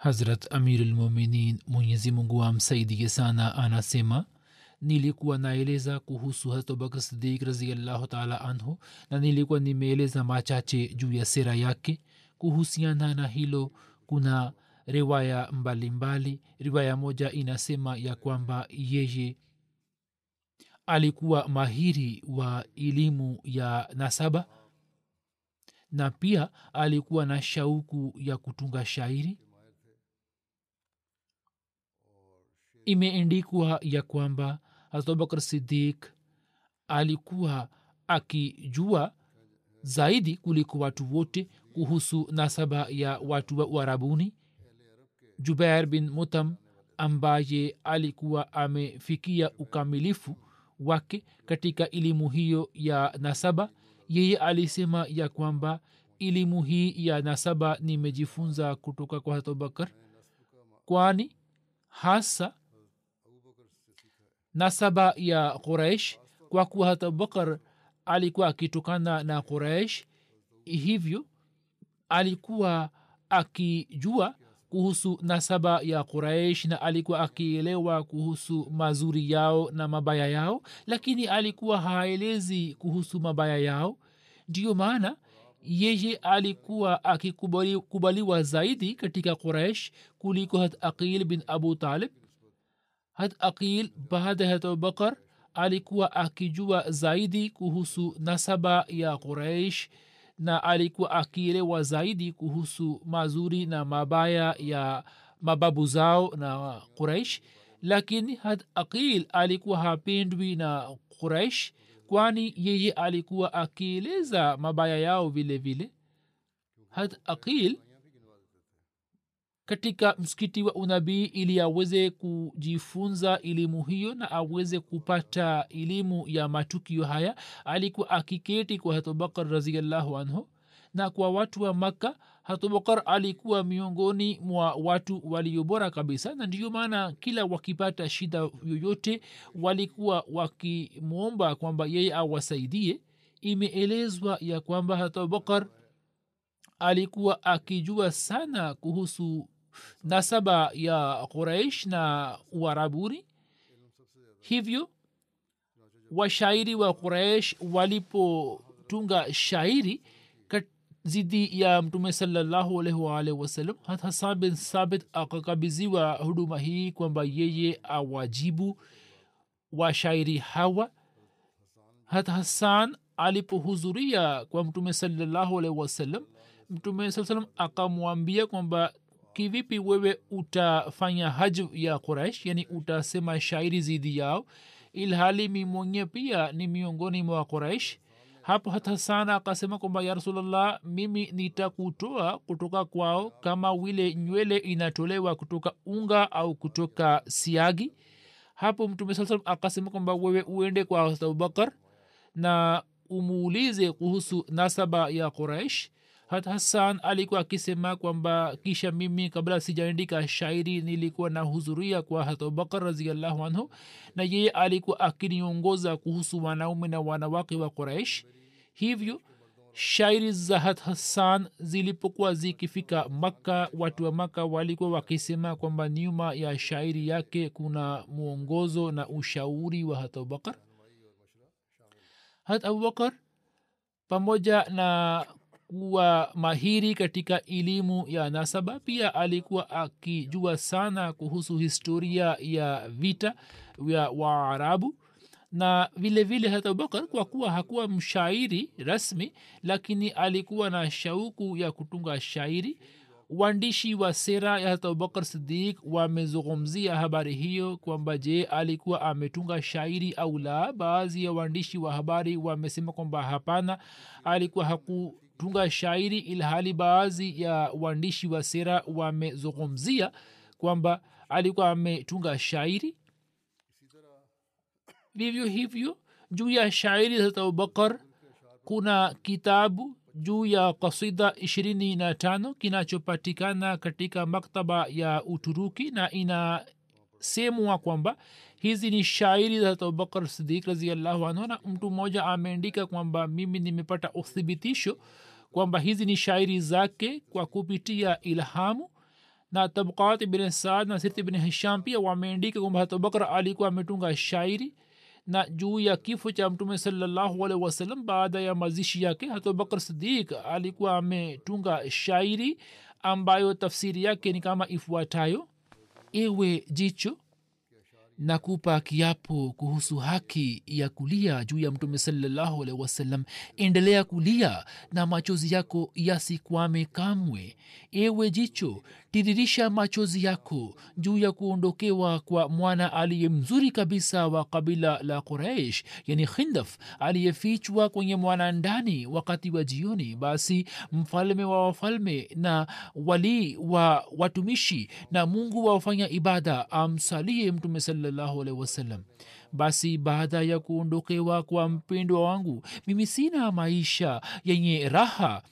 Hazrat amirulmuminin mwenyezi mungu amsaidie sana anasema nilikuwa naeleza kuhusu hazrat abubakar sidik raziallahu taala anhu na nilikuwa nimeeleza machache juu ya sera yake kuhusiana na hilo kuna riwaya mbalimbali mbali. riwaya moja inasema ya kwamba yeye alikuwa mahiri wa elimu ya nasaba na pia alikuwa na shauku ya kutunga shairi imeendikwa ya kwamba abubakar sidik alikuwa akijua zaidi kuliko watu wote kuhusu nasaba ya watu wa uarabuni. Jubair bin mutam ambaye alikuwa amefikia ukamilifu wake katika elimu hiyo ya nasaba yeye alisema ya kwamba elimu hii ya nasaba nimejifunza kutoka kwa abubakar kwani hasa nasaba ya quraish kwa kuwa hata abubakar alikuwa akitokana na quraish hivyo alikuwa akijua kuhusu nasaba ya quraish na alikuwa akielewa kuhusu mazuri yao na mabaya yao lakini alikuwa haelezi kuhusu mabaya yao. Ndiyo maana yeye alikuwa akikubaliwa zaidi katika quraish kuliko hat aqil bin abu talib hat aqil baada ya abubakar alikuwa akijua zaidi kuhusu nasaba ya quraish na alikuwa akielewa zaidi kuhusu mazuri na mabaya ya mababu zao na quraish lakini had aqil alikuwa hapendwi na quraish kwani yeye alikuwa akieleza mabaya yao vile vile had aqil katika msikiti wa unabii ili aweze kujifunza elimu hiyo na aweze kupata elimu ya matukio haya. Alikuwa akiketi kwa hatubakar raziallahu anhu na kwa watu wa makka. Hatubakar alikuwa miongoni mwa watu waliobora kabisa na ndiyo maana kila wakipata shida yoyote walikuwa wakimwomba kwamba yeye awasaidie. Imeelezwa ya kwamba hatubakar alikuwa akijua sana kuhusu nasaba ya quraish na uarabuni. Hivyo washairi wa quraish walipotunga shairi zidi ya mtume salallahu alaihi waalihi wasallam hasan bin sabit akakabiziwa huduma hii kwamba yeye awajibu washairi hawa. Hata hasan alipohudhuria kwa mtume salallahu alaihi wasallam mtume saa salam akamwambia kwamba kivipi wewe utafanya haj ya quraish yani utasema shairi zidi yao ilhali mi pia ni miongoni mwa quraish hapo hata sana akasema kwamba ya rasulllah mimi nitakutoa kutoka kwao kama wile nywele inatolewa kutoka unga au kutoka siagi. Hapo mtume saa salam akasema kwamba wewe uende kwa abubakar na umuulize kuhusu nasaba ya quraish hat hasan alikuwa akisema kwamba kisha mimi kabla sijaandika shairi nilikuwa nahudhuria kwa hat abubakar raziallahu anhu na yeye alikuwa akiniongoza kuhusu wanaume na wanawake wa quraish hivyo shairi za hat hassan zilipokuwa zikifika makka watu wa makka walikuwa wakisema kwamba nyuma ya shairi yake kuna mwongozo na ushauri wa hat abubakar hat abubakar pamoja na kuwa mahiri katika elimu ya nasaba. Pia alikuwa akijua sana kuhusu historia ya vita vya waarabu. Na vile vile hata abubakar kwa kuwa hakuwa mshairi rasmi lakini alikuwa na shauku ya kutunga shairi. Waandishi wa sera ya hata abubakar sidik wamezungumzia habari hiyo kwamba je alikuwa ametunga shairi au la? Baadhi ya waandishi wa habari wamesema kwamba hapana alikuwa hakutunga shairi ilhali baadhi ya waandishi wa sera wamezungumzia kwamba alikuwa ametunga shairi. Vivyo hivyo juu ya shairi za abubakar kuna kitabu juu ya kasida ishirini na tano kinachopatikana katika maktaba ya uturuki na inasemwa kwamba hizi ni shairi za abubakar sidik raziallahu anhu na mtu mmoja ameandika kwamba mimi nimepata uthibitisho kwamba hizi ni shairi zake kwa kupitia ilhamu. Na tabkat ibn saad na sirt ibn hisham pia wameandika kwamba abubakar alikuwa ametunga shairi na juu ya kifo cha mtume salallahu wasalam baada ya mazishi yake hatubakar sidik alikuwa ametunga shairi ambayo tafsiri yake ni kama ifuatayo. Ewe jicho nakupa kiapo kuhusu haki ya kulia juu ya mtume salallahu alaihi wasallam. Endelea kulia na machozi yako yasikwame kamwe. Ewe jicho tiririsha machozi yako juu ya kuondokewa kwa mwana aliye mzuri kabisa wa kabila la quraish yani khindaf aliyefichwa kwenye mwana ndani wakati wa jioni. Basi mfalme wa wafalme na walii wa watumishi na mungu wa wafanya ibada amsalie mtume salallahu alaihi wasallam basi baada ya kuondokewa kwa mpendwa wangu mimi sina maisha yenye raha.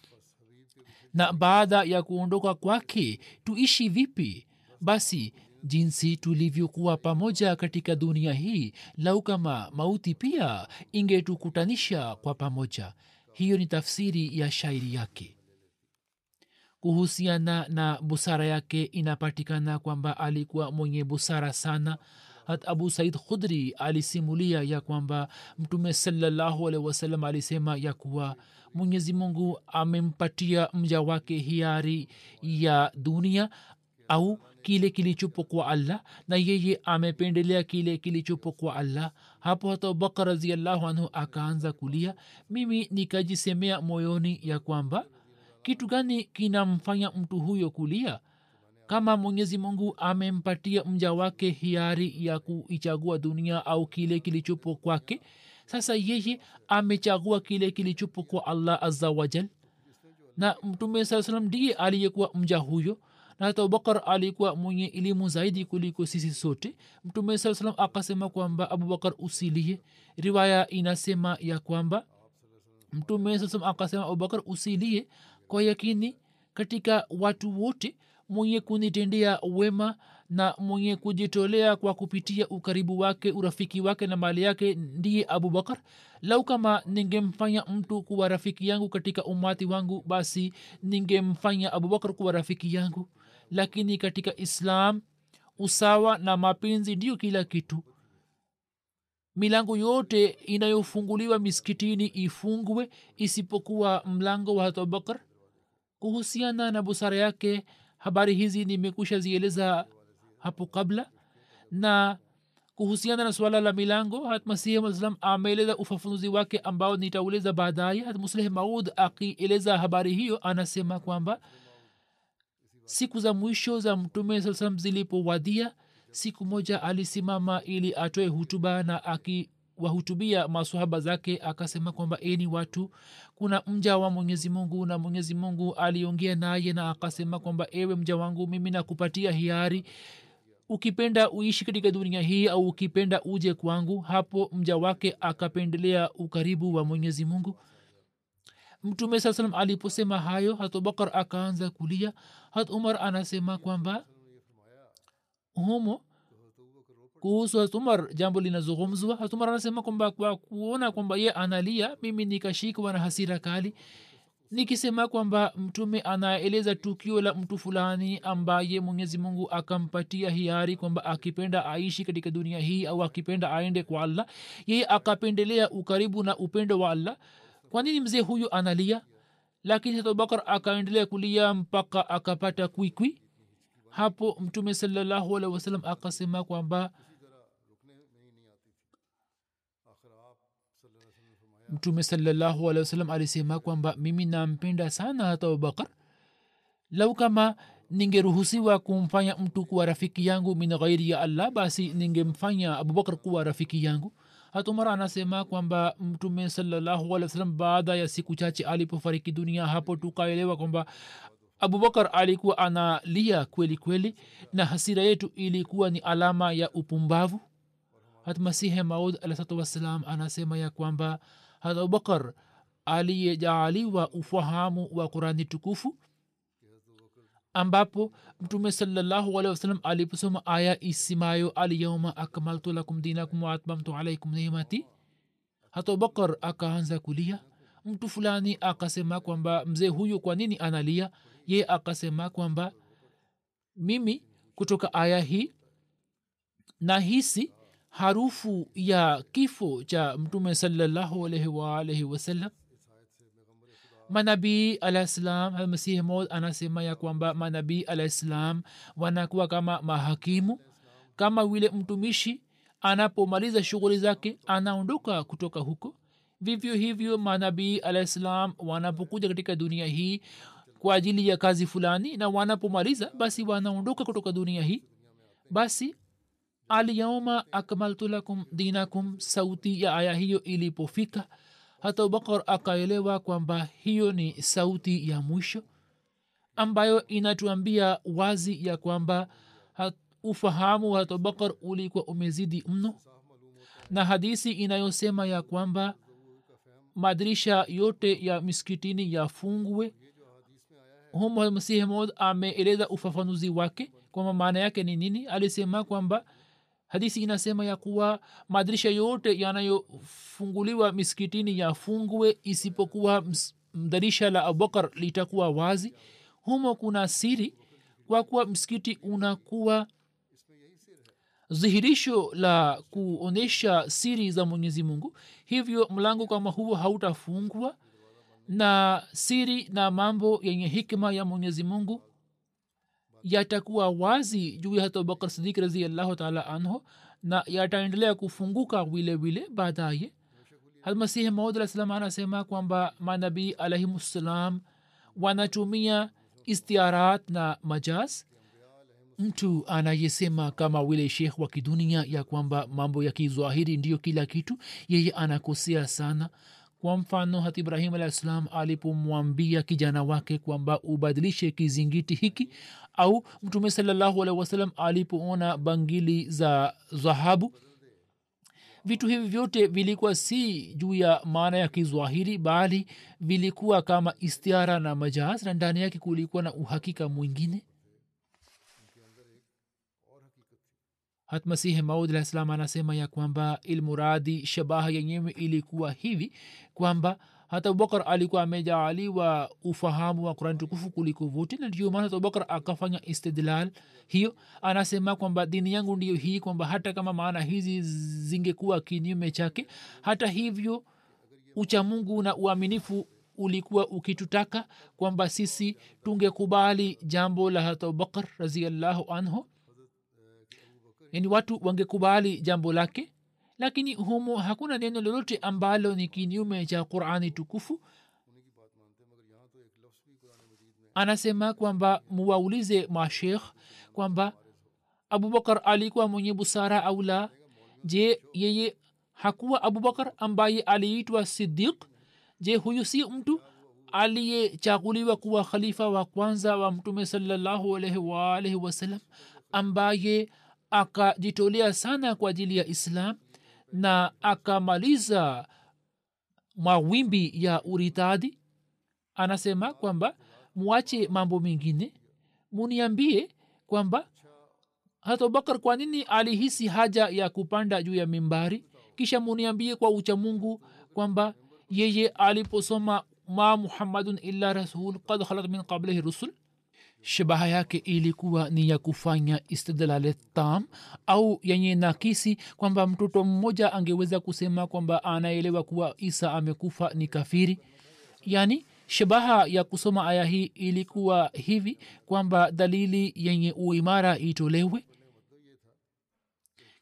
Na baada ya kuondoka kwake tuishi vipi? Basi jinsi tulivyokuwa pamoja katika dunia hii lau kama mauti pia ingetukutanisha kwa pamoja. Hiyo ni tafsiri ya shairi yake. Kuhusiana na busara yake inapatikana kwamba alikuwa mwenye busara sana hat abu said khudri alisimulia ya kwamba mtume salallahu alisema ya kuwa mwenyezi mungu amempatia mja wake hiari ya dunia au kile kilichopo kwa allah na yeye amependelea kile kilichopo kwa allah. Hapo hata abubakar raziallahu anhu akaanza kulia. Mimi nikajisemea moyoni ya kwamba kitu gani kinamfanya mtu huyo kulia kama mwenyezi mungu amempatia mja wake hiari ya kuichagua dunia au kile kilichopo kwake sasa yeye amechagua kile kilichopo kwa allah aza wajal na mtume saa salam ndiye aliyekuwa mja huyo na hata abubakar alikuwa mwenye elimu zaidi kuliko sisi sote. Mtume saa salam akasema kwamba abubakar usilie. Riwaya inasema ya kwamba mtume saa salam akasema abubakar usilie. Kwa yakini katika watu wote mwenye kunitendea wema na mwenye kujitolea kwa kupitia ukaribu wake urafiki wake na mali yake ndiye abubakar. Lau kama ningemfanya mtu kuwa rafiki yangu katika umati wangu basi ningemfanya abubakar kuwa rafiki yangu. Lakini katika islam usawa na mapenzi ndiyo kila kitu. Milango yote inayofunguliwa miskitini ifungwe isipokuwa mlango wa abubakar. Kuhusiana na busara yake habari hizi nimekusha zieleza hapo kabla. Na kuhusiana na suala la milango hat ameeleza ufafanuzi wake ambao nitauleza baadaye. Hat maud akieleza habari hiyo anasema kwamba siku za mwisho za mtume saa salam zilipowadia siku moja alisimama ili atoe hutuba na akiwahutubia masahaba zake akasema kwamba eni watu kuna mja wa mwenyezi mungu na mwenyezi mungu aliongea naye na akasema kwamba ewe mja wangu mimi nakupatia hiari. Ukipenda uishi katika dunia hii au ukipenda uje kwangu hapo mja wake akapendelea ukaribu wa mwenyezi mungu mtume saa salam aliposema hayo hatubakar akaanza kulia. Hat umar anasema kwamba humo kuhusu hatumar jambo linazungumzwa. Hat umar anasema kwamba kwa kuona kwamba ye analia mimi nikashikwa na hasira kali nikisema kwamba mtume anaeleza tukio la mtu fulani ambaye mwenyezi mungu akampatia hiari kwamba akipenda aishi katika dunia hii au akipenda aende kwa allah yeye akapendelea ukaribu na upendo wa allah. Kwa nini mzee huyu analia? Lakini abubakar akaendelea kulia mpaka akapata kwikwi. Hapo mtume salallahu alaihi wasallam akasema kwamba mtume salallahu alehi wasallam alisema kwamba mimi nampenda sana hata abubakar lau kama ningeruhusiwa kumfanya mtu kuwa rafiki yangu min ghairi ya allah basi ningemfanya abubakar kuwa rafiki yangu. Hatumara anasema kwamba mtume wasallam baada ya siku chache alipofariki dunia hapo tukaelewa kwamba abubakar alikuwa analia kweli kweli na hasira yetu ilikuwa ni alama ya upumbavu. Hatmasihe maud alahsatu wassalam anasema ya kwamba hat abubakar aliyejaaliwa ufahamu wa qurani tukufu ambapo mtume salallahu alehi wasallam aliposoma aya isimayo alyauma akmaltu lakum dinakum waatmamtu alaikum nimati hata abubakar akaanza kulia. Mtu fulani akasema kwamba mzee huyu kwa nini analia? Ye akasema kwamba mimi kutoka aya hii nahisi harufu ya kifo cha mtume waalaihi wasallam manabii alahislam masihi mod anasema ya kwamba manabii alahislam wanakuwa kama mahakimu kama vile mtumishi anapomaliza shughuli zake anaondoka kutoka huko. Vivyo hivyo manabii alahislam wanapokuja katika dunia hii kwa ajili ya kazi fulani na wanapomaliza basi wanaondoka kutoka dunia hii. Basi alyauma akmaltu lakum dinakum sauti ya aya hiyo ilipofika hata abubakar akaelewa kwamba hiyo ni sauti ya mwisho ambayo inatuambia wazi ya kwamba ufahamu wa abubakar ulikuwa umezidi mno. Na hadisi inayosema ya kwamba madirisha yote ya miskitini yafungwe. Humo masihi mod ameeleza ufafanuzi wake kwamba maana yake ni nini? Alisema kwamba hadisi inasema ya kuwa madirisha yote yanayofunguliwa miskitini yafungwe isipokuwa dirisha la abubakar litakuwa wazi. Humo kuna siri kwa kuwa msikiti unakuwa dhihirisho la kuonyesha siri za mwenyezi mungu. Hivyo mlango kama huo hautafungwa na siri na mambo yenye hikma ya mwenyezi mungu yatakuwa wazi juu ya hata abubakar sidik raziallahu taala anhu na yataendelea kufunguka vile vile baadaye. Almasihi maud alah anasema kwamba manabii alahimssalam wanatumia istiarat na majaz. Mtu anayesema kama vile shekh wa kidunia ya kwamba mambo ya kizwahiri ndiyo kila kitu yeye anakosea sana kwa mfano hat ibrahim alah ssalam alipomwambia kijana wake kwamba ubadilishe kizingiti hiki au mtume salallahu alehi wasalam alipoona bangili za dhahabu vitu hivi vyote vilikuwa si juu ya maana ya kizwahiri bali vilikuwa kama istiara na majaz na ndani yake kulikuwa na uhakika mwingine hatmasihi maud alah salam anasema ya kwamba ilmuradi shabaha yenyewe ilikuwa hivi kwamba hata abubakar alikuwa amejaaliwa ufahamu wa kurani tukufu kuliko vote na ndio maana abubakar akafanya istidlal hiyo. Anasema kwamba dini yangu ndiyo hii kwamba hata kama maana hizi zingekuwa kinyume chake hata hivyo uchamungu na uaminifu ulikuwa ukitutaka kwamba sisi tungekubali jambo la hata abubakar raziallahu anhu yani watu wangekubali jambo lake lakini humo hakuna neno lolote ambalo ni kinyume cha qurani tukufu. Anasema kwamba muwaulize mashekh kwamba abubakar alikuwa mwenye busara au la? Je yeye hakuwa abubakar ambaye aliitwa sidiq je huyu si mtu aliyechaguliwa kuwa khalifa wa kwanza wa mtume salallahu alaihi waalaihi wasallam ambaye akajitolea sana kwa ajili ya islam na akamaliza mawimbi ya uritadi anasema kwamba mwache mambo mengine. Muniambie kwamba hata abubakar kwa nini alihisi haja ya kupanda juu ya mimbari? Kisha muniambie kwa uchamungu kwamba yeye aliposoma ma muhammadun illa rasul kad khalat min qablihi rusul shabaha yake ilikuwa ni ya kufanya istidlale tam au yenye nakisi kwamba mtoto mmoja angeweza kusema kwamba anaelewa kuwa isa amekufa ni kafiri. Yani shabaha ya kusoma aya hii ilikuwa hivi kwamba dalili yenye uimara itolewe.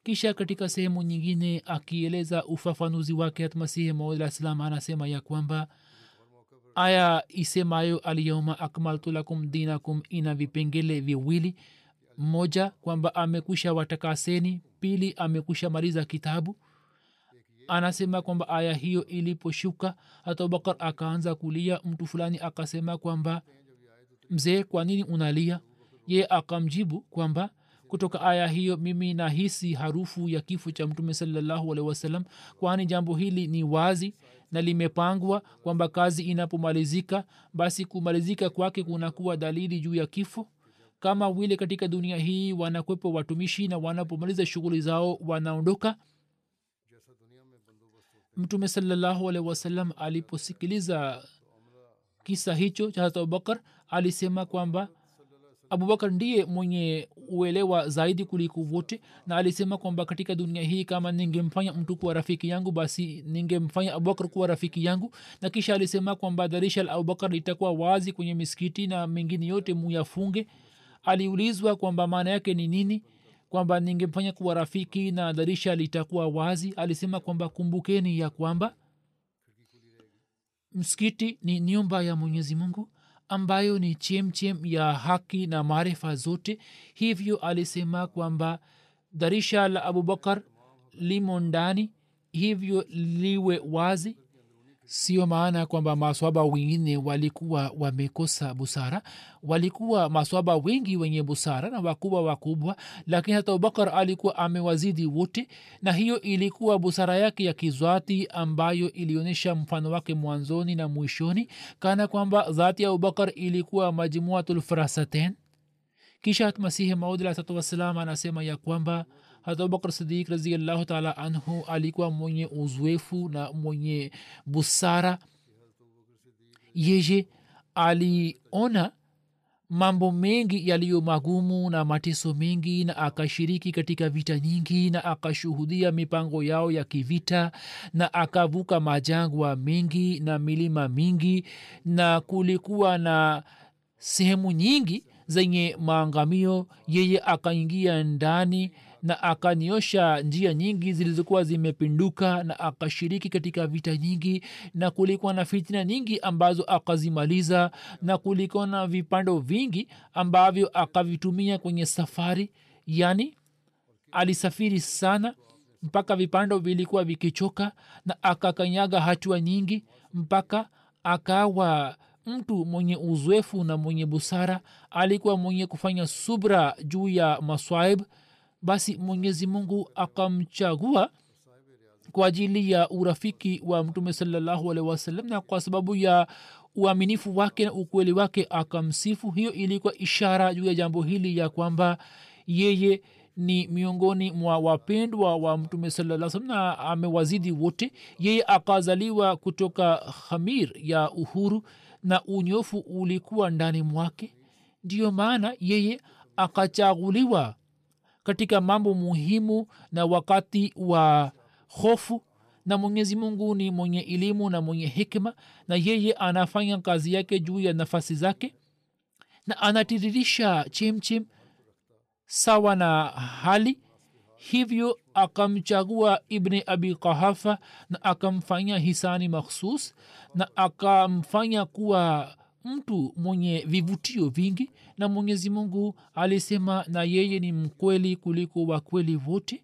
Kisha katika sehemu nyingine akieleza ufafanuzi wake hatmasihi maudlah salam anasema ya kwamba aya isemayo alyauma akmaltu lakum dinakum ina vipengele viwili. Moja kwamba amekwisha watakaseni. Pili amekwisha maliza kitabu. Anasema kwamba aya hiyo iliposhuka hata abubakar akaanza kulia. Mtu fulani akasema kwamba mzee kwa nini unalia? Ye akamjibu kwamba kutoka aya hiyo mimi nahisi harufu ya kifo cha mtume salallahu alehi wasalam kwani jambo hili ni wazi na limepangwa kwamba kazi inapomalizika basi kumalizika kwake kunakuwa dalili juu ya kifo. Kama vile katika dunia hii wanakwepo watumishi na wanapomaliza shughuli zao wanaondoka. Mtume salallahu alehi wasallam aliposikiliza kisa hicho cha hata abubakar alisema kwamba abubakar ndiye mwenye uelewa zaidi kuliko wote na alisema kwamba katika dunia hii kama ningemfanya mtu kuwa rafiki yangu basi ningemfanya abubakar kuwa rafiki yangu. Na kisha alisema kwamba darisha la abubakar litakuwa wazi kwenye misikiti na mengine yote muyafunge. Aliulizwa kwamba maana yake ni nini kwamba ningemfanya kuwa rafiki na darisha litakuwa wazi. Alisema kwamba kumbukeni ya kwamba msikiti ni nyumba ya mwenyezi mungu ambayo ni chemchem ya haki na maarifa zote. Hivyo alisema kwamba darisha la abubakar limo ndani hivyo liwe wazi sio maana kwamba maswaba wengine walikuwa wamekosa busara. Walikuwa maswaba wengi wenye busara na wakubwa wakubwa lakini hata abubakar alikuwa amewazidi wote na hiyo ilikuwa busara yake ya kizwati ambayo ilionyesha mfano wake mwanzoni na mwishoni kana kwamba dhati ya abubakar ilikuwa majmuatulfarasaten kisha masihi maudalahsatu wassalam anasema ya kwamba abubakar sidik raziallahu taala anhu alikuwa mwenye uzoefu na mwenye busara. Yeye aliona mambo mengi yaliyo magumu na mateso mengi na akashiriki katika vita nyingi na akashuhudia mipango yao ya kivita na akavuka majangwa mengi na milima mingi na kulikuwa na sehemu nyingi zenye maangamio. Yeye akaingia ndani na akaniosha njia nyingi zilizokuwa zimepinduka na akashiriki katika vita nyingi na kulikuwa na fitina nyingi ambazo akazimaliza na kulikuwa na vipando vingi ambavyo akavitumia kwenye safari yani alisafiri sana mpaka vipando vilikuwa vikichoka na akakanyaga hatua nyingi mpaka akawa mtu mwenye uzoefu na mwenye busara. Alikuwa mwenye kufanya subra juu ya maswaib basi mwenyezi mungu akamchagua kwa ajili ya urafiki wa mtume salallahu alehi wasallam na kwa sababu ya uaminifu wake na ukweli wake akamsifu. Hiyo ilikuwa ishara juu ya jambo hili ya kwamba yeye ni miongoni mwa wapendwa wa mtume salaa salam na amewazidi wote. Yeye akazaliwa kutoka khamir ya uhuru na unyofu ulikuwa ndani mwake. Ndiyo maana yeye akachaguliwa katika mambo muhimu na wakati wa hofu na mwenyezi mungu ni mwenye elimu na mwenye hikma na yeye anafanya kazi yake juu ya nafasi zake na anatiririsha chemchem sawa na hali. Hivyo akamchagua ibni abi qahafa na akamfanya hisani makhsus na akamfanya kuwa mtu mwenye vivutio vingi na mwenyezi mungu alisema na yeye ni mkweli kuliko wakweli wote.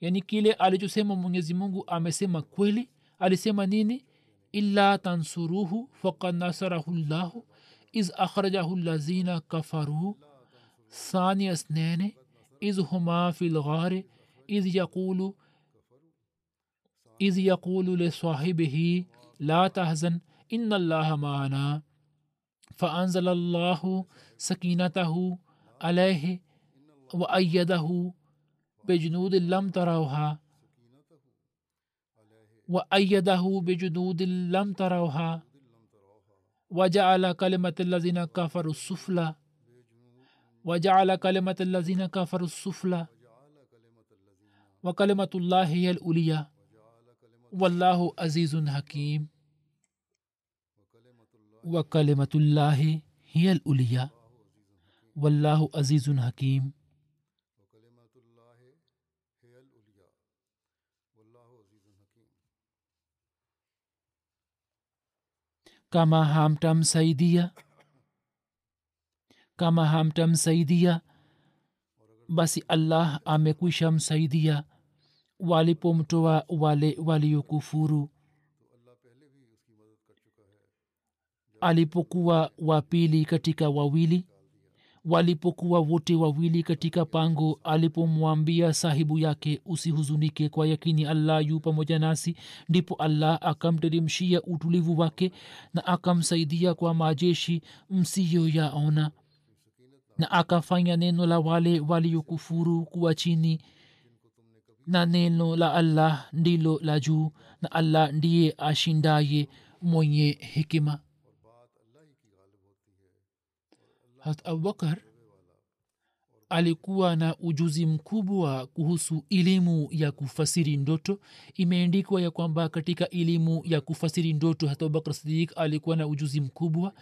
Yani kile alichosema mwenyezi mungu amesema kweli. Alisema nini? Ila tansuruhu fakad nasarahu llahu iz akhrajahu lazina kafaru. Thania snene iz huma fi lghari iz yaqulu iz yaqulu lisahibihi la tahzan ina llaha maana. Faanzala llahu sakinatahu alaihi waayadahu بجنود لم تروها. وأيده بجنود لم تروها. وجعل كلمة الذين كفروا السفلى. وجعل كلمة الذين كفروا السفلى. وكلمة الله هي الأولية. والله عزيز حكيم. وكلمة الله هي الأولية والله عزيز حكيم وكلمات الله هي العليا والله عزيز حكيم kama hamtamsaidia kama hamtamsaidia basi allah amekwisha msaidia walipomtoa wale waliokufuru Alipokuwa wa pili katika wawili walipokuwa wote wawili katika pango alipomwambia sahibu yake usihuzunike kwa yakini allah yu pamoja nasi ndipo allah akamteremshia utulivu wake na akamsaidia kwa majeshi msiyoyaona na akafanya neno la wale waliokufuru kuwa chini na neno la allah ndilo la juu na allah ndiye ashindaye mwenye hekima hat abubakar alikuwa na ujuzi mkubwa kuhusu elimu ya kufasiri ndoto. Imeendikwa ya kwamba katika elimu ya kufasiri ndoto hata abubakar sidik alikuwa na ujuzi mkubwa.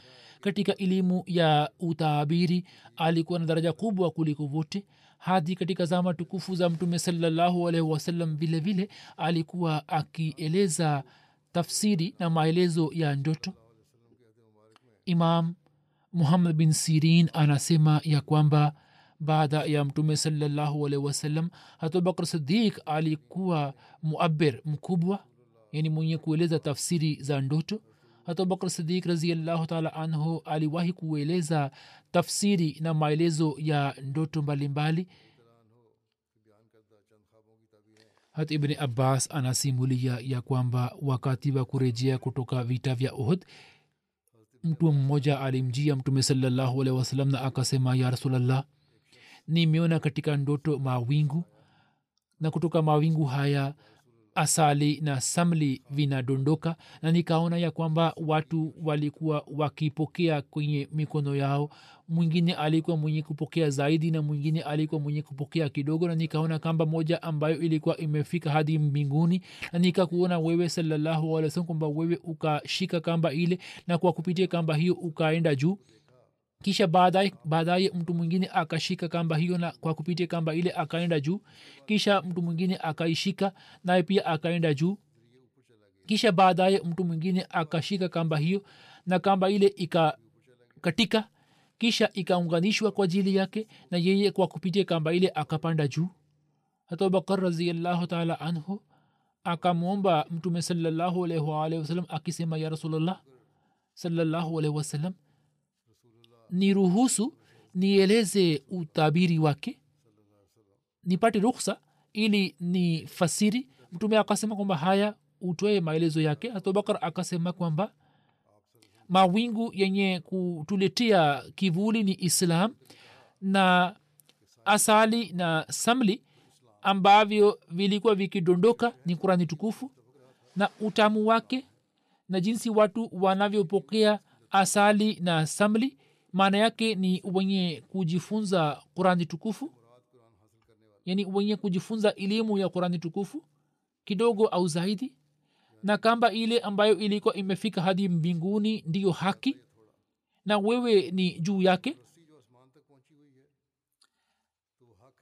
Katika elimu ya utaabiri alikuwa na daraja kubwa kuliko wote. Hadi katika zama tukufu za mtume salallahu alaihi wasallam vile vile alikuwa akieleza tafsiri na maelezo ya ndoto. Imam muhammad bin sirin anasema ya kwamba baada ya mtume salllahualhi wasallam hatubakr sidik alikuwa muabir mkubwa yani mwenye kueleza tafsiri za ndoto. Hatubakr sidik raziallahu taala anhu aliwahi kueleza tafsiri na maelezo ya ndoto mbalimbali. Hat ibni abbas anasimulia ya kwamba wakati wa kurejea kutoka vita vya uhud mtu mmoja alimjia mtume salallahu alehi wasalam na akasema ya rasulllah nimeona katika ndoto mawingu na kutoka mawingu haya asali na samli vinadondoka na nikaona ya kwamba watu walikuwa wakipokea kwenye mikono yao. Mwingine alikuwa mwenye kupokea zaidi na mwingine alikuwa mwenye kupokea kidogo na nikaona kamba moja ambayo ilikuwa imefika hadi mbinguni na nikakuona wewe salallahu alih wasalam kwamba wewe ukashika kamba ile na kwa kupitia kamba hiyo ukaenda juu kisha baadaye baadaye mtu mwingine akashika kamba hiyo na kwa kupitia kamba ile akaenda juu. Kisha mtu mwingine akaishika naye pia akaenda juu. Kisha baadaye mtu mwingine akashika kamba hiyo na kamba ile ikakatika. Kisha ikaunganishwa kwa ajili yake na yeye kwa kupitia kamba ile akapanda juu. Hata abubakar raziallahu taala anhu akamwomba mtume salallahu alaihi waalihi wasalam akisema ya rasulllah salallahu alaihi wasallam niruhusu nieleze utabiri wake nipate ruksa ili ni fasiri mtume akasema kwamba haya utoe maelezo yake. Abubakar akasema kwamba mawingu yenye kutuletea kivuli ni islam na asali na samli ambavyo vilikuwa vikidondoka ni kurani tukufu na utamu wake na jinsi watu wanavyopokea asali na samli maana yake ni wenye kujifunza qurani tukufu yani wenye kujifunza elimu ya qurani tukufu kidogo au zaidi na kamba ile ambayo ilikuwa imefika hadi mbinguni ndiyo haki na wewe ni juu yake.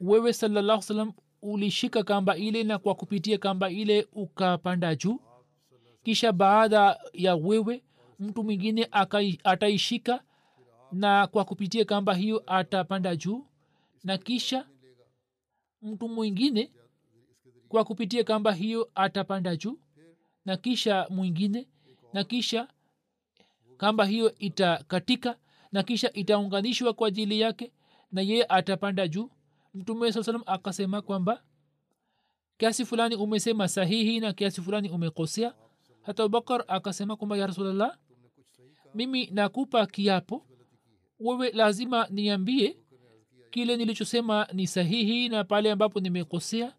Wewe salallahu salam ulishika kamba ile na kwa kupitia kamba ile ukapanda juu. Kisha baada ya wewe mtu mwingine ataishika na kwa kupitia kamba hiyo atapanda juu na kisha mtu mwingine kwa kupitia kamba hiyo atapanda juu na kisha mwingine na kisha kamba hiyo itakatika na kisha itaunganishwa kwa ajili yake na yeye atapanda juu. Mtume saa salam akasema kwamba kiasi fulani umesema sahihi na kiasi fulani umekosea. Hata abubakar akasema kwamba ya rasulllah mimi nakupa kiapo wewe lazima niambie kile nilichosema ni sahihi na pale ambapo nimekosea.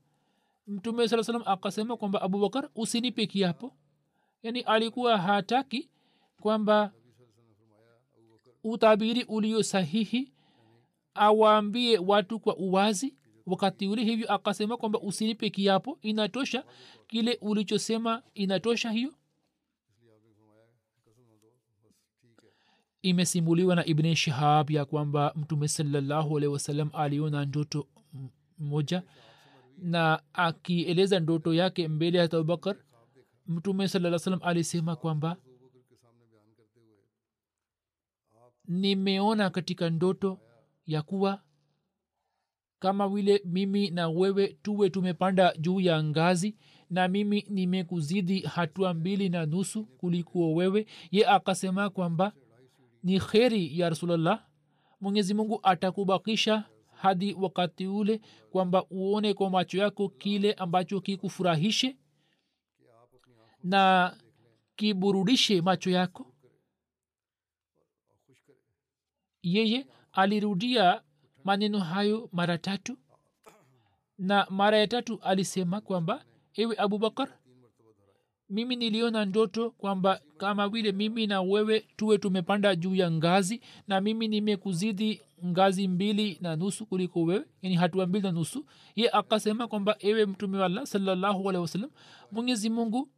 Mtume saa salam akasema kwamba abubakar usinipe kiapo. Yaani alikuwa hataki kwamba utabiri ulio sahihi awaambie watu kwa uwazi. Wakati ule hivyo akasema kwamba usinipe kiapo. Inatosha kile ulichosema inatosha hiyo imesimuliwa na ibni shihab ya kwamba mtume salallahu alehi wasallam aliona ndoto moja na akieleza ndoto yake mbele ya abubakar mtume salaa salam alisema kwamba nimeona katika ndoto ya kuwa kama vile mimi na wewe tuwe tumepanda juu ya ngazi na mimi nimekuzidi hatua mbili na nusu kuliko wewe. Ye akasema kwamba ni kheri ya rasulllah mwenyezi mungu atakubakisha hadi wakati ule kwamba uone kwa macho yako kile ambacho kikufurahishe na kiburudishe macho yako. Yeye alirudia maneno hayo mara tatu na mara ya tatu alisema kwamba ewe abubakar mimi niliona ndoto kwamba kama vile mimi na wewe tuwe tumepanda juu ya ngazi na mimi nimekuzidi ngazi mbili na nusu kuliko wewe yani hatua mbili na nusu. Ye akasema kwamba ewe mtume wallah salallahu alehi wasallam mwenyezi mungu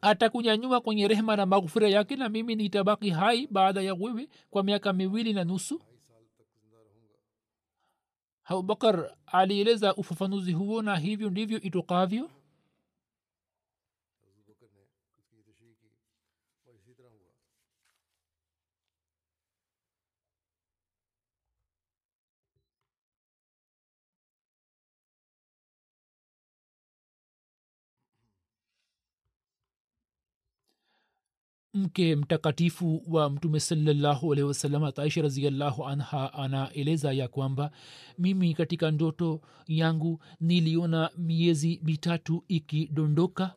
atakunyanyua kwenye rehma na maghfira yake na mimi nitabaki hai baada ya wewe kwa miaka miwili na nusu. Abubakar alieleza ufafanuzi huo na hivyo ndivyo itokavyo mke mtakatifu wa mtume salallahu alehi wasalam taisha raziallahu anha anaeleza ya kwamba mimi katika ndoto yangu niliona miezi mitatu ikidondoka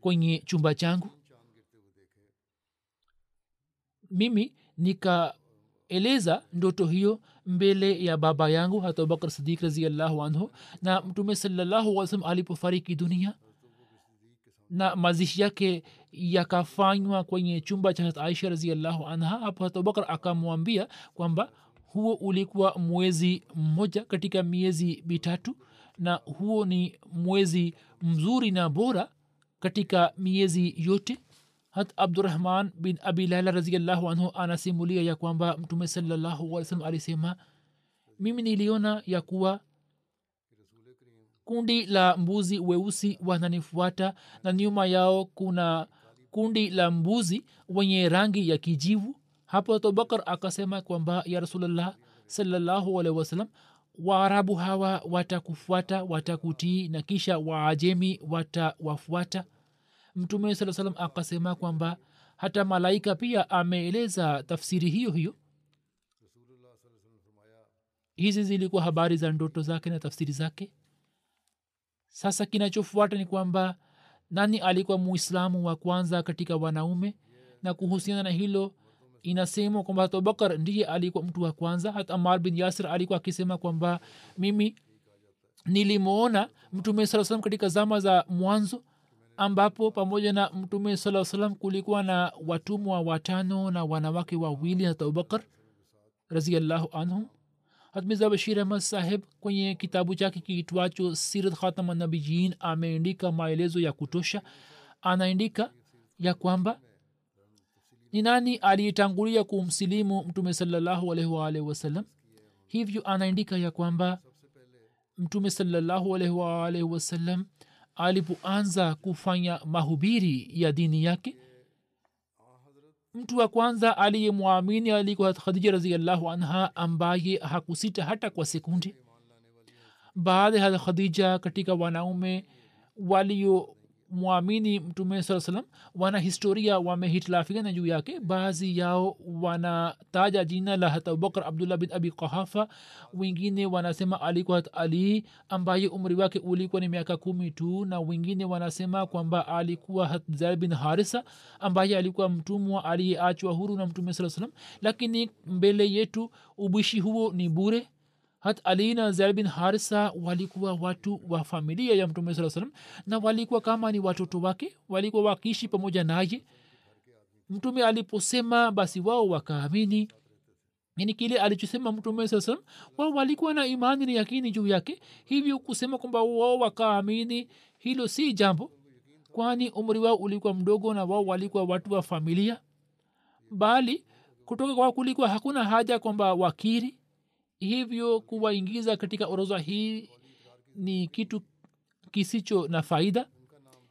kwenye chumba changu. Mimi nikaeleza ndoto hiyo mbele ya baba yangu hata abubakar sidik raziallahu anhu na mtume salallahu wasalam alipofariki dunia na mazishi yake yakafanywa kwenye chumba cha aisha raziallahu anha. Hapo abubakar akamwambia kwamba huo ulikuwa mwezi mmoja katika miezi mitatu na huo ni mwezi mzuri na bora katika miezi yote. Hat abdurahman bin abi laila raziallahu anhu anasimulia ya kwamba mtume salallahu salam alisema mimi niliona ya kuwa kundi la mbuzi weusi wananifuata na nyuma yao kuna kundi la mbuzi wenye rangi ya kijivu. Hapo abubakar akasema kwamba ya rasulllah salallahu alehi wasalam waarabu hawa watakufuata watakutii na kisha waajemi watawafuata. Mtume saa salam akasema kwamba hata malaika pia ameeleza tafsiri hiyo hiyo. Hizi zilikuwa habari za ndoto zake na tafsiri zake sasa kinachofuata ni kwamba nani alikuwa muislamu wa kwanza katika wanaume? Na kuhusiana na hilo inasemwa kwamba hata abubakar ndiye alikuwa mtu wa kwanza. Hata amar bin yasir alikuwa akisema kwamba mimi nilimwona mtume saa salam katika zama za mwanzo ambapo pamoja na mtume saa salam kulikuwa na watumwa watano na wanawake wawili hata abubakar raziallahu anhum hatmiza bashir ahmad saheb kwenye kitabu chake kiitwacho sirat khatama nabiyin ameandika maelezo ya kutosha. Anaandika ya kwamba ni nani aliyetangulia kumsilimu mtume salallahu alaihi waalihi wasallam hivyo anaandika ya kwamba mtume salallahu alaihi waalihi wasallam alipoanza kufanya mahubiri ya dini yake mtu wa kwanza aliyemwamini alikuwa khadija raziallahu anha ambaye hakusita hata kwa sekundi baada ya khadija katika wanaume walio kumwamini mtume saa salam wana historia wamehitilafiana juu yake. Baadhi yao wanataja jina la hat abubakar abdullah bin abi qahafa wengine wanasema alikuwa hat ali ambaye umri wake ulikuwa ni miaka kumi tu na wengine wanasema kwamba alikuwa hat zaid bin harisa ambaye alikuwa mtumwa aliyeachwa huru na mtume saa salam lakini mbele yetu ubishi huo ni bure hat ali na zaid bin harisa walikuwa watu wa familia ya mtume saa salam na walikuwa kama ni watoto wake walikuwa wakiishi pamoja naye. Mtume aliposema basi wao wakaamini. Yani kile alichosema mtume saa salam wao walikuwa na imani na yakini juu yake hivyo kusema kwamba wao wakaamini hilo si jambo kwani umri wao ulikuwa mdogo na wao walikuwa watu wa familia. Bali kutoka kwa kulikuwa hakuna haja kwamba wakiri hivyo kuwaingiza katika orodha hii ni kitu kisicho na faida.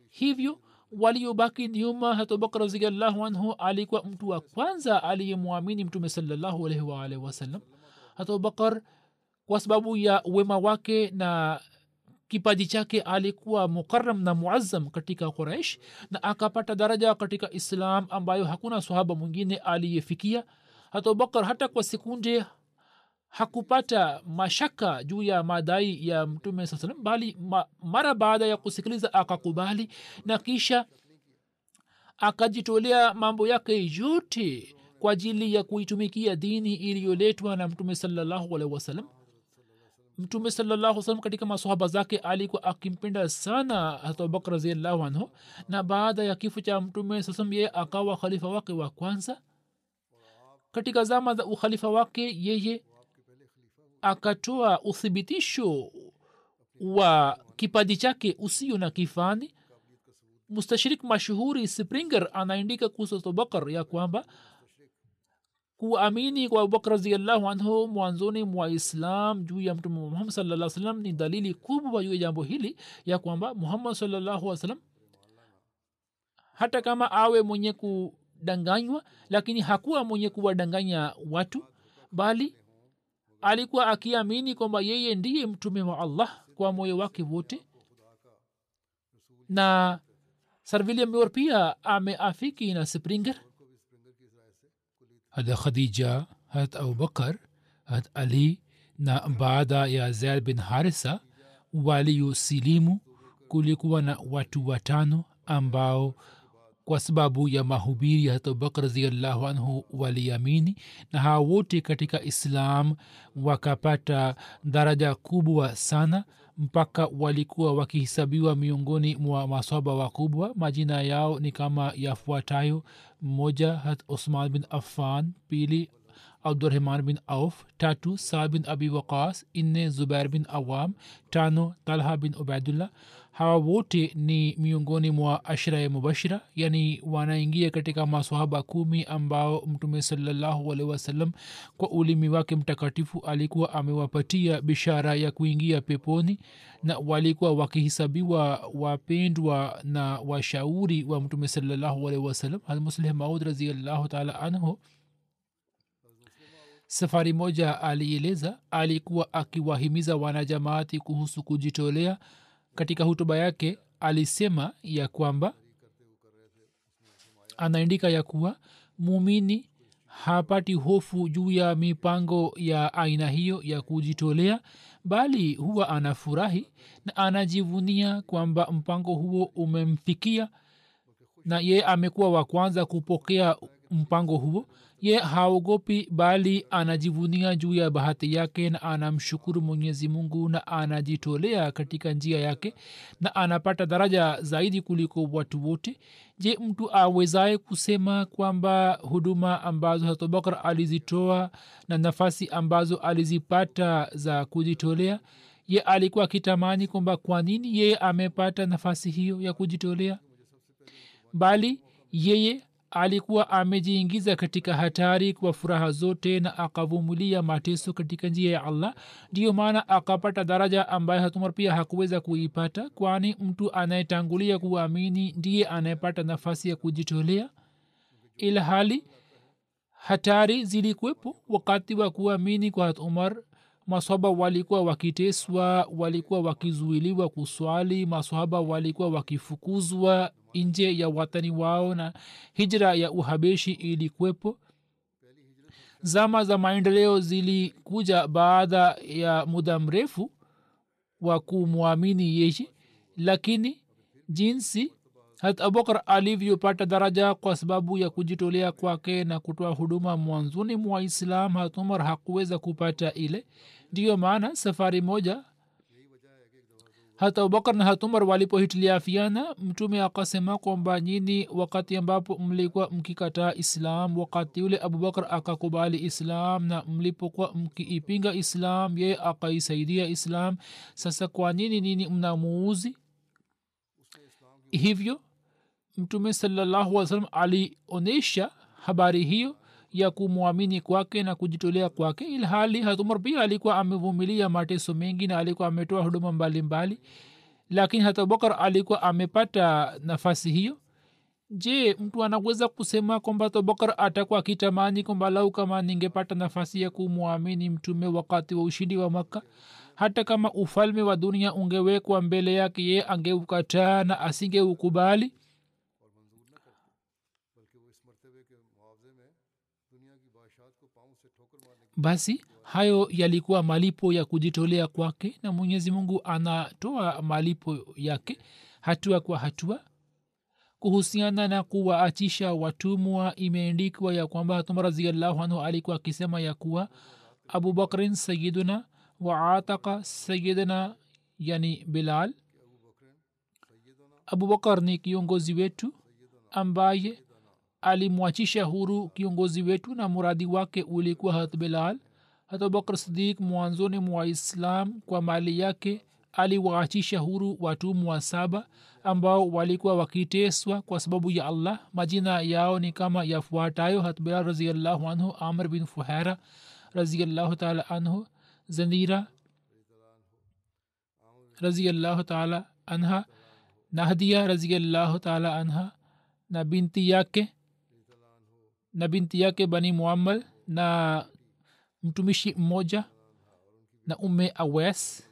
Hivyo waliobaki nyuma hatubakar raziallahu anhu alikuwa mtu wa kwanza aliyemwamini mtume salallahu alaihi waalihi wasallam hatubakar kwa sababu ya wema wake na kipaji chake alikuwa mukaram na muazzam katika quraish na akapata daraja katika islam ambayo hakuna sahaba mwingine aliyefikia. Hatubakar hata kwa sekunde hakupata mashaka juu ya madai ya mtume saa salam bali ma, mara baada ya kusikiliza akakubali na kisha akajitolea mambo yake yote kwa ajili ya kuitumikia dini iliyoletwa na mtume salallahu alaihi wasalam mtume salallahu salam katika masohaba zake alikuwa akimpenda sana hata abubakar raziallahu anhu na baada ya kifo cha mtume sasam yeye akawa khalifa wake wa kwanza. Katika zama za ukhalifa wake yeye akatoa uthibitisho wa kipaji chake usio na kifani. Mustashrik mashuhuri springer anaandika kuhusu abubakar ya kwamba kuamini kwa abubakar raziallahu anhu mwanzoni mwa islam juu ya mtume muhammad salaa salam ni dalili kubwa juu ya jambo hili ya kwamba muhammad salallahu salam hata kama awe mwenye kudanganywa lakini hakuwa mwenye kuwadanganya watu bali alikuwa akiamini kwamba yeye ndiye mtume wa allah kwa moyo wake wote. Na sarviliam yor pia ameafiki na springer. Hada khadija hat abubakar hat ali na baada ya zaid bin harisa waliyosilimu kulikuwa na watu watano ambao kwa sababu ya mahubiri ya abubakar raziallahu anhu waliamini na hawa wote katika islam wakapata daraja kubwa sana mpaka walikuwa wakihesabiwa miongoni mwa maswaba wakubwa. Majina yao ni kama yafuatayo. Mmoja hat usman bin affan. Pili abdurahman bin auf. Tatu saa bin abi waqas. Nne zubair bin awam. Tano talha bin ubaidullah hawa wote ni miongoni mwa ashira ya mubashira yani wanaingia katika maswahaba kumi ambao mtume salllahualhi wasallam kwa ulimi wake mtakatifu alikuwa amewapatia bishara ya kuingia peponi na walikuwa wakihisabiwa wapendwa na washauri wa mtume salllahualhi wasallam. Halmuslih maud raziallahu taala anhu safari moja alieleza alikuwa akiwahimiza wanajamaati kuhusu kujitolea katika hutuba yake alisema ya kwamba anaandika ya kuwa muumini hapati hofu juu ya mipango ya aina hiyo ya kujitolea bali huwa anafurahi na anajivunia kwamba mpango huo umemfikia na yeye amekuwa wa kwanza kupokea mpango huo. Ye haogopi bali anajivunia juu ya bahati yake na anamshukuru mwenyezi mungu na anajitolea katika njia yake na anapata daraja zaidi kuliko watu wote. Je mtu awezaye kusema kwamba huduma ambazo hatobakar alizitoa na nafasi ambazo alizipata za kujitolea ye alikuwa akitamani kwamba kwa nini yeye amepata nafasi hiyo ya kujitolea? Bali yeye alikuwa amejiingiza katika hatari kwa furaha zote na akavumilia mateso katika njia ya allah. Ndiyo maana akapata daraja ambayo hatumar pia hakuweza kuipata kwani mtu anayetangulia kuamini ndiye anayepata nafasi ya kujitolea. Ila hali hatari zilikuwepo wakati wa kuamini kwa hatumar maswaba walikuwa wakiteswa walikuwa wakizuiliwa kuswali maswahaba walikuwa wakifukuzwa nje ya watani wao na hijra ya uhabeshi ilikwepo zama za maendeleo zilikuja baada ya muda mrefu wa kumwamini yeye lakini jinsi hat abubakar alivyopata daraja kwa sababu ya kujitolea kwake na kutoa huduma mwanzoni mwa islam hat umar hakuweza kupata ile. Ndiyo maana safari moja hata abubakar na hat umar walipohitiliafiana mtume akasema kwamba nyini wakati ambapo mlikuwa mkikataa islam wakati ule abubakar akakubali islam na mlipokuwa mkiipinga islam yeye akaisaidia islam. Sasa kwa nini nini mnamuuzi? Hivyo mtume salllahu alih salam alionyesha habari hiyo ya kumwamini kwake na kujitolea kwake ilhali hatumar pia alikuwa amevumilia mateso mengi na alikuwa ametoa huduma mbalimbali. Mbali. lakini hata abubakar alikuwa amepata nafasi hiyo. Je mtu anaweza kusema kwamba abubakar atakuwa akitamani kwamba lau kama ningepata nafasi ya kumwamini mtume wakati wa ushindi wa makka? Hata kama ufalme wa dunia ungewekwa mbele yake ye angeukataa na asingeukubali basi hayo yalikuwa malipo ya kujitolea kwake na mwenyezi mungu anatoa malipo yake hatua kwa hatua. Kuhusiana na kuwaachisha watumwa imeendikwa ya kwamba tuma raziallahu anhu alikuwa akisema ya kuwa abubakrin sayiduna waataka sayidina yani bilal. Abubakar ni kiongozi wetu ambaye alimwachisha huru kiongozi wetu na muradi wake ulikuwa hat bilal. Hat sidik mwanzoni mwa islam kwa mali yake aliwaachisha huru watumwa saba ambao walikuwa wakiteswa kwa sababu ya allah. Majina yao ni kama yafuatayo hatbilal raziallahu anhu amr bin fuhera raziallahu taala anhu zanira raziallahu taala anha nahdia raziallahu taala anha na binti yake na binti yake bani muammal na mtumishi mmoja na ume awes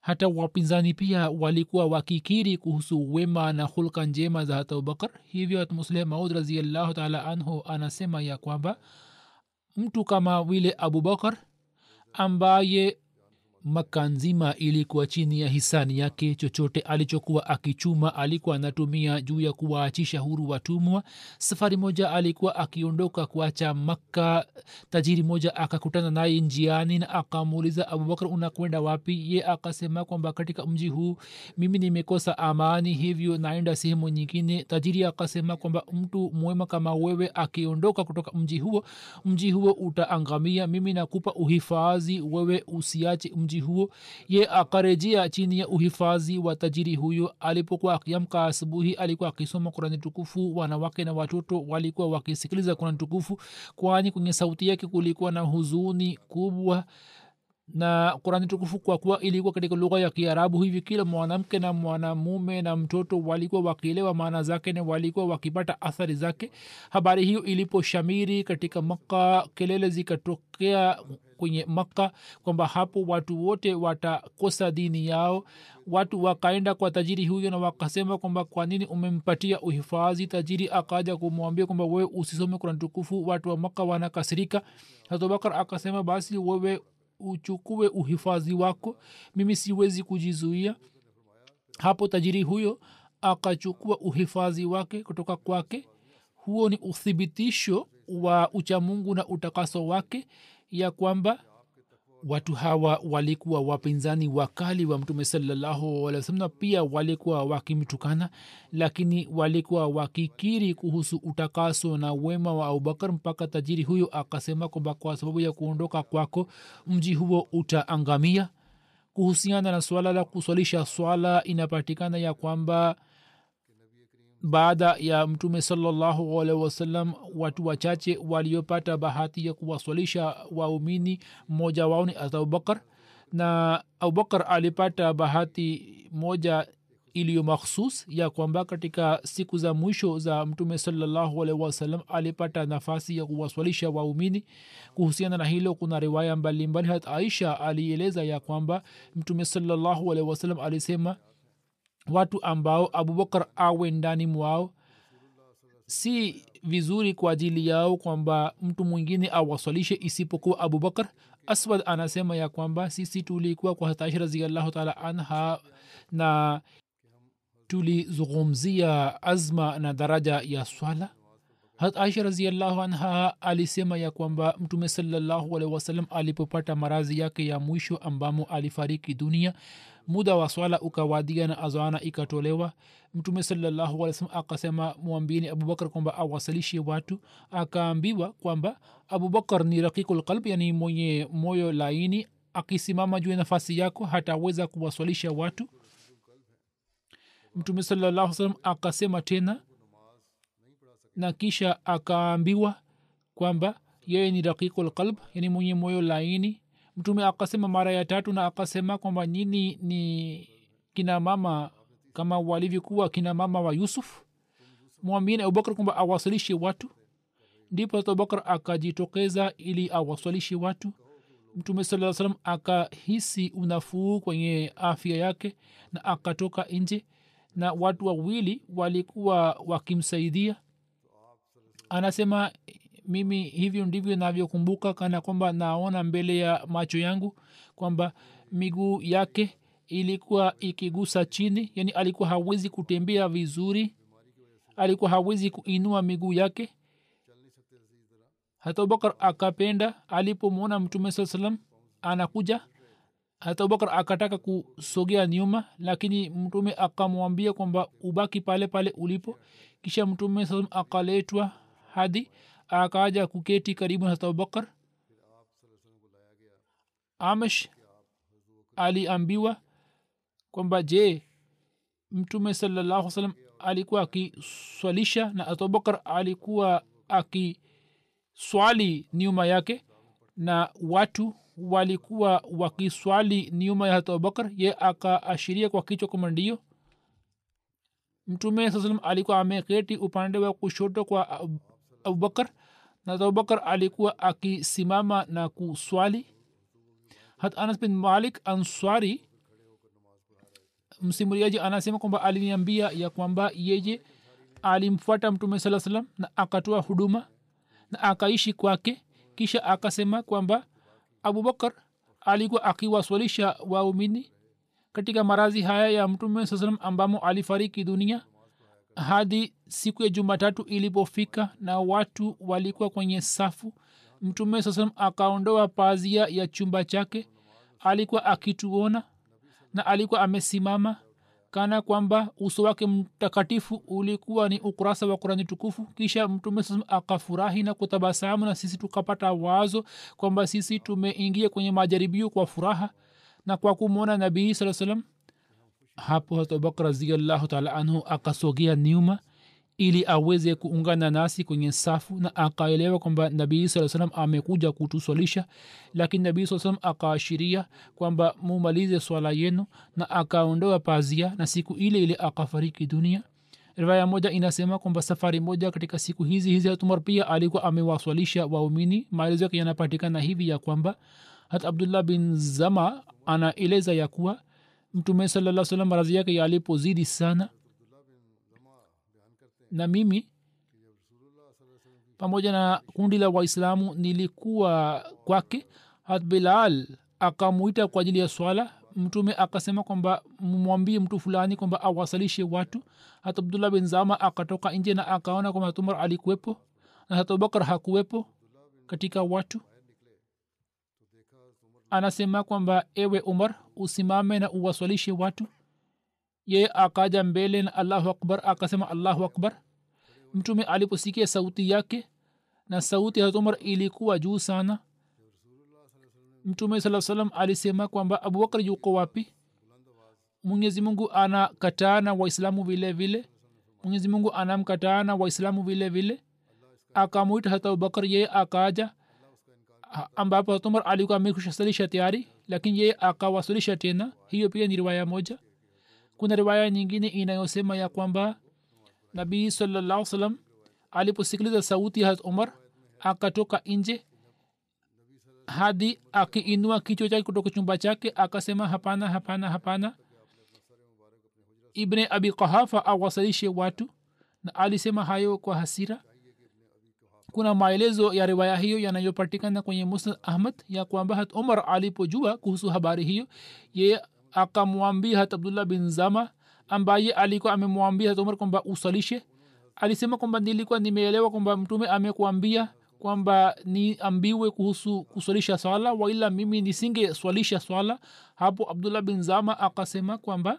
hata wapinzani pia walikuwa wakikiri kuhusu wema na hulka njema za hata abubakar. Hivyo hatmusleh maud raziallahu taala anhu anasema ya kwamba mtu kama vile abubakar ambaye maka nzima ilikuwa chini ya hisani yake. Chochote alichokuwa akichuma alikuwa anatumia juu ya kuwaachisha huru watumwa. Safari moja alikuwa akiondoka kuacha makka. Tajiri moja akakutana naye njiani na akamuuliza abubakar unakwenda wapi? Ye akasema kwamba katika mji huu mimi nimekosa amani hivyo naenda sehemu nyingine. Tajiri akasema kwamba mtu mwema kama wewe akiondoka kutoka mji huo mji huo utaangamia. Mimi nakupa uhifadhi wewe usiache mji huo. Ye akarejea chini ya uhifadhi wa tajiri huyo. Alipokuwa akiamka asubuhi alikuwa akisoma kurani tukufu. Wanawake na watoto walikuwa wakisikiliza kurani tukufu kwani kwenye sauti yake kulikuwa na huzuni kubwa na kurani tukufu kwa kuwa ilikuwa katika lugha ya kiarabu hivi kila mwanamke na mwanamume na mtoto walikuwa wakielewa maana zake na walikuwa wakipata athari zake. Habari hiyo iliposhamiri katika makka kelele zikatokea kwenye makka kwamba hapo watu wote watakosa dini yao. Watu wakaenda kwa tajiri huyo na wakasema kwamba kwa nini umempatia uhifadhi? Tajiri akaja kumwambia kwamba wewe usisome kurani tukufu watu wa makka wanakasirika. Hatubakar akasema basi wewe uchukue uhifadhi wako. Mimi siwezi kujizuia. Hapo tajiri huyo akachukua uhifadhi wake kutoka kwake. Huo ni uthibitisho wa uchamungu na utakaso wake ya kwamba watu hawa walikuwa wapinzani wakali wa mtume sallahualwasalam na pia walikuwa wakimtukana lakini walikuwa wakikiri kuhusu utakaso na wema wa abubakar mpaka tajiri huyo akasema kwamba kwa sababu ya kuondoka kwako mji huo utaangamia. Kuhusiana na swala la kuswalisha swala inapatikana ya kwamba baada ya mtume salllahu alehi wasallam watu wachache waliopata bahati ya kuwaswalisha waumini mmoja wao ni abubakar na abubakar alipata bahati moja iliyo makhsus ya kwamba katika siku za mwisho za mtume salllahu alaihi wasallam alipata nafasi ya kuwaswalisha waumini. Kuhusiana na hilo kuna riwaya mbalimbali hat aisha alieleza ya kwamba mtume salllahu alaihi wasallam alisema watu ambao abubakar awe ndani mwao si vizuri kwa ajili yao kwamba mtu mwingine awaswalishe isipokuwa abubakar aswad anasema ya kwamba sisi tulikuwa kwa hataisha raziallahu taala anha na tulizungumzia azma na daraja ya swala. Hat aisha raziallahu anha alisema ya kwamba mtume salallahu alehi wasallam alipopata marazi yake ya mwisho ambamo alifariki dunia muda wa swala ukawadia na azana ikatolewa. Mtume salallahu alih akasema mwambieni abubakar kwamba awasalishe watu. Akaambiwa kwamba abubakar ni rakikulqalb yani mwenye moyo laini akisimama juu ya nafasi yako hataweza kuwaswalisha watu. Mtume salallahu salam akasema tena na kisha akaambiwa kwamba yeye ni rakikulqalb yani mwenye moyo laini mtume akasema mara ya tatu na akasema kwamba nyini ni kina mama kama walivyokuwa kina mama wa yusuf? Mwamini abubakar kwamba awasalishe watu. Ndipo abubakar akajitokeza ili awasalishe watu. Mtume saa salam akahisi unafuu kwenye afya yake na akatoka nje na watu wawili walikuwa wakimsaidia. Anasema mimi hivyo ndivyo navyokumbuka kana kwamba naona mbele ya macho yangu kwamba miguu yake ilikuwa ikigusa chini yani alikuwa hawezi kutembea vizuri alikuwa hawezi kuinua miguu yake. Hata abubakar akapenda alipomwona mtume saa salam anakuja hata abubakar akataka kusogea nyuma lakini mtume akamwambia kwamba ubaki pale pale ulipo. Kisha mtume saa salam akaletwa hadi akaja kuketi karibu na abubakar. Amish aliambiwa kwamba je mtume salallahu salam alikuwa akiswalisha na abubakar alikuwa akiswali nyuma yake na watu walikuwa wakiswali nyuma ya hata abubakar? Ye akaashiria kwa kichwa kwamba ndio. Mtume saa salam alikuwa ameketi upande wa kushoto kwa abubakar na abubakar alikuwa akisimama na kuswali. Hat anas bin malik answari msimuliaji anasema kwamba aliniambia ya kwamba yeye alimfuata mtume saa salam na akatoa huduma na akaishi kwake. Kisha akasema kwamba abubakar alikuwa akiwaswalisha waumini katika marazi haya ya mtume saa salam ambamo alifariki dunia hadi siku ya jumatatu ilipofika na watu walikuwa kwenye safu mtume saa salam akaondoa pazia ya chumba chake alikuwa akituona na alikuwa amesimama kana kwamba uso wake mtakatifu ulikuwa ni ukurasa wa kurani tukufu. Kisha mtume saa akafurahi na kutabasamu na sisi tukapata wazo kwamba sisi tumeingia kwenye majaribio kwa furaha na kwa kumwona nabii saa salam hapo abubakar raziallahu taala anhu akasogea nyuma ili aweze kuungana nasi kwenye safu na akaelewa kwamba nabii saa salam amekuja kutuswalisha lakini nabii saa salam akaashiria kwamba mumalize swala yenu na akaondoa pazia na siku ile ile akafariki dunia. Riwaya moja inasema kwamba safari moja katika siku hizi hizi hatumar pia alikuwa amewaswalisha waumini. Maelezo yake yanapatikana hivi ya kwamba hata abdullah bin zama anaeleza ya kuwa mtume salaa salam radhi yake yalipozidi sana. Na mimi pamoja na kundi la waislamu nilikuwa kwake. Hat bilal akamwita kwa ajili ya swala. Mtume akasema kwamba mwambie mtu fulani kwamba awasalishe watu. Hata abdullah bin zama akatoka nje na akaona kwamba hatumar alikuwepo. Na hata abubakar hakuwepo katika watu. Anasema kwamba ewe umar usimame na uwaswalishe watu? Ye akaja mbele na allahu akbar akasema allahu akbar. Mtume aliposikia sauti yake na sauti ya ilikuwa juu sana mtume saa salam alisema kwamba abubakar yuko wapi? Mwenyezi mungu anakataa na waislamu vile vile. Mwenyezi mungu anamkataa na waislamu vile vile. Akamwita hata abubakar yeye akaja ambapo hatumar alikuwa amekushasalisha tayari lakini yeye akawasilisha tena. Hiyo pia ni riwaya moja. Kuna riwaya nyingine inayosema ya kwamba nabii salallahu salam aliposikiliza sauti ya umar akatoka nje hadi akiinua kichwa chake kutoka chumba chake akasema hapana hapana hapana. Ibne abi qahafa awasalishe watu. Na alisema hayo kwa hasira kuna maelezo ya riwaya hiyo yanayopatikana kwenye musnad ahmad ya kwamba hat umar alipojua kuhusu habari hiyo yeye akamwambia hat abdullah bin zama ambaye alikuwa amemwambia hat umar kwamba usalishe. Alisema kwamba nilikuwa nimeelewa kwamba mtume amekuambia kwamba niambiwe kuhusu kuswalisha swala waila mimi nisinge swalisha swala. Hapo abdullah bin zama akasema kwamba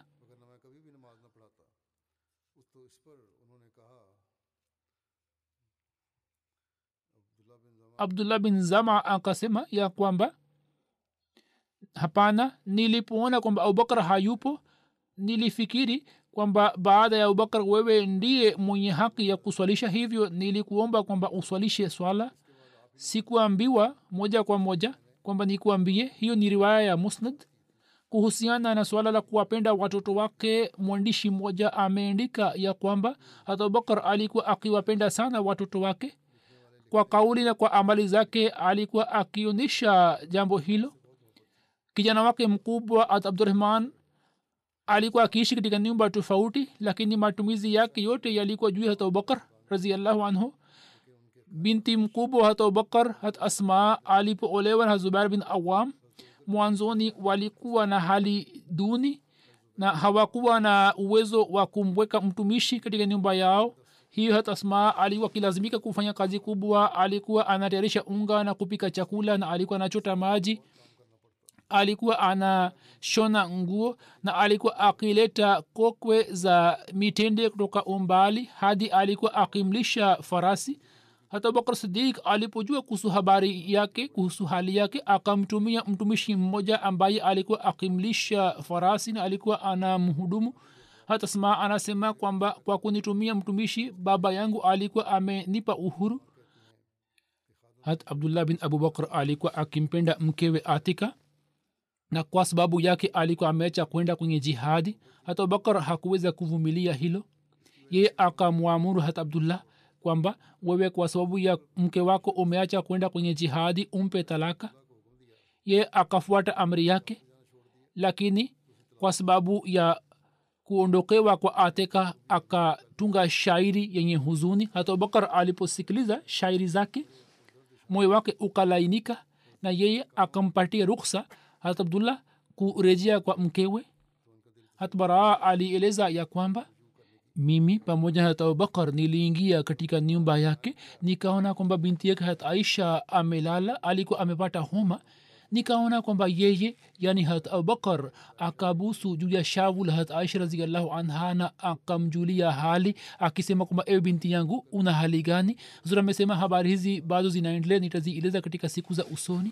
abdullah bin zama akasema ya kwamba hapana nilipoona kwamba abubakar hayupo nilifikiri kwamba baada ya abubakar wewe ndiye mwenye haki ya kuswalisha hivyo nilikuomba kwamba uswalishe swala. Sikuambiwa moja kwa moja kwamba nikuambie. Hiyo ni riwaya ya musnad. Kuhusiana na swala la kuwapenda watoto wake mwandishi mmoja ameandika ya kwamba hata abubakar alikuwa akiwapenda sana watoto wake kwa kauli na kwa amali zake alikuwa akionyesha jambo hilo. Kijana wake mkubwa abdurahman alikuwa akiishi katika nyumba tofauti lakini matumizi yake yote yalikuwa juu hata hat abubakar raziallahu anhu. Binti mkubwa hata abubakar hat asma alipoolewa na zubair bin awam mwanzoni walikuwa na hali duni na hawakuwa na uwezo wa kumweka mtumishi katika nyumba yao hiyo hata asma alikuwa akilazimika kufanya kazi kubwa. Alikuwa anatayarisha unga na kupika chakula na alikuwa anachota maji. Alikuwa anashona nguo na alikuwa akileta kokwe za mitende kutoka umbali hadi alikuwa akimlisha farasi. Hata bakr sidik alipojua kuhusu habari yake kuhusu hali yake akamtumia mtumishi mmoja ambaye alikuwa akimlisha farasi na alikuwa anamhudumu hata sma anasema kwamba kwa kunitumia mtumishi baba yangu alikuwa amenipa uhuru. Hata abdullah bin abubakar alikuwa akimpenda mkewe atika na kwa sababu yake alikuwa ameacha kwenda kwenye jihadi. Hata abubakar hakuweza kuvumilia hilo. Yeye akamwamuru hata abdullah kwamba wewe kwa sababu ya mke wako umeacha kwenda kwenye jihadi umpe talaka. Ye akafuata amri yake lakini kwa sababu ya kuondokewa kwa ateka akatunga shairi yenye huzuni. Hata abubakar aliposikiliza shairi zake moyo wake ukalainika na yeye akampatia ruksa hata abdullah kurejea kwa mkewe. Hat baraa alieleza ya kwamba mimi pamoja na abubakar niliingia katika nyumba yake nikaona kwamba binti yake hata aisha amelala alikuwa amepata homa nikaona kwamba yeye yani hat abubakar akabusu juu ya shavu la hat aisha raziallahu anha na akamjulia hali akisema kwamba ewe binti yangu una hali gani? Zura amesema habari hizi bado zinaendelea nitazieleza katika siku za usoni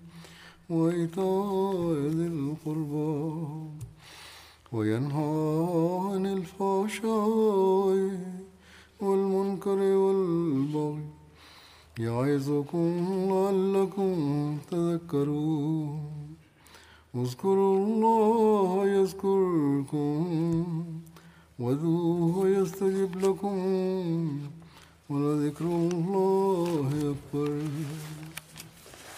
وإيتاء ذي القربى وينهى عن الفحشاء والمنكر والبغي يعظكم لعلكم تذكرون. اذكروا الله يذكركم وادعوه يستجب لكم ولذكر الله أكبر.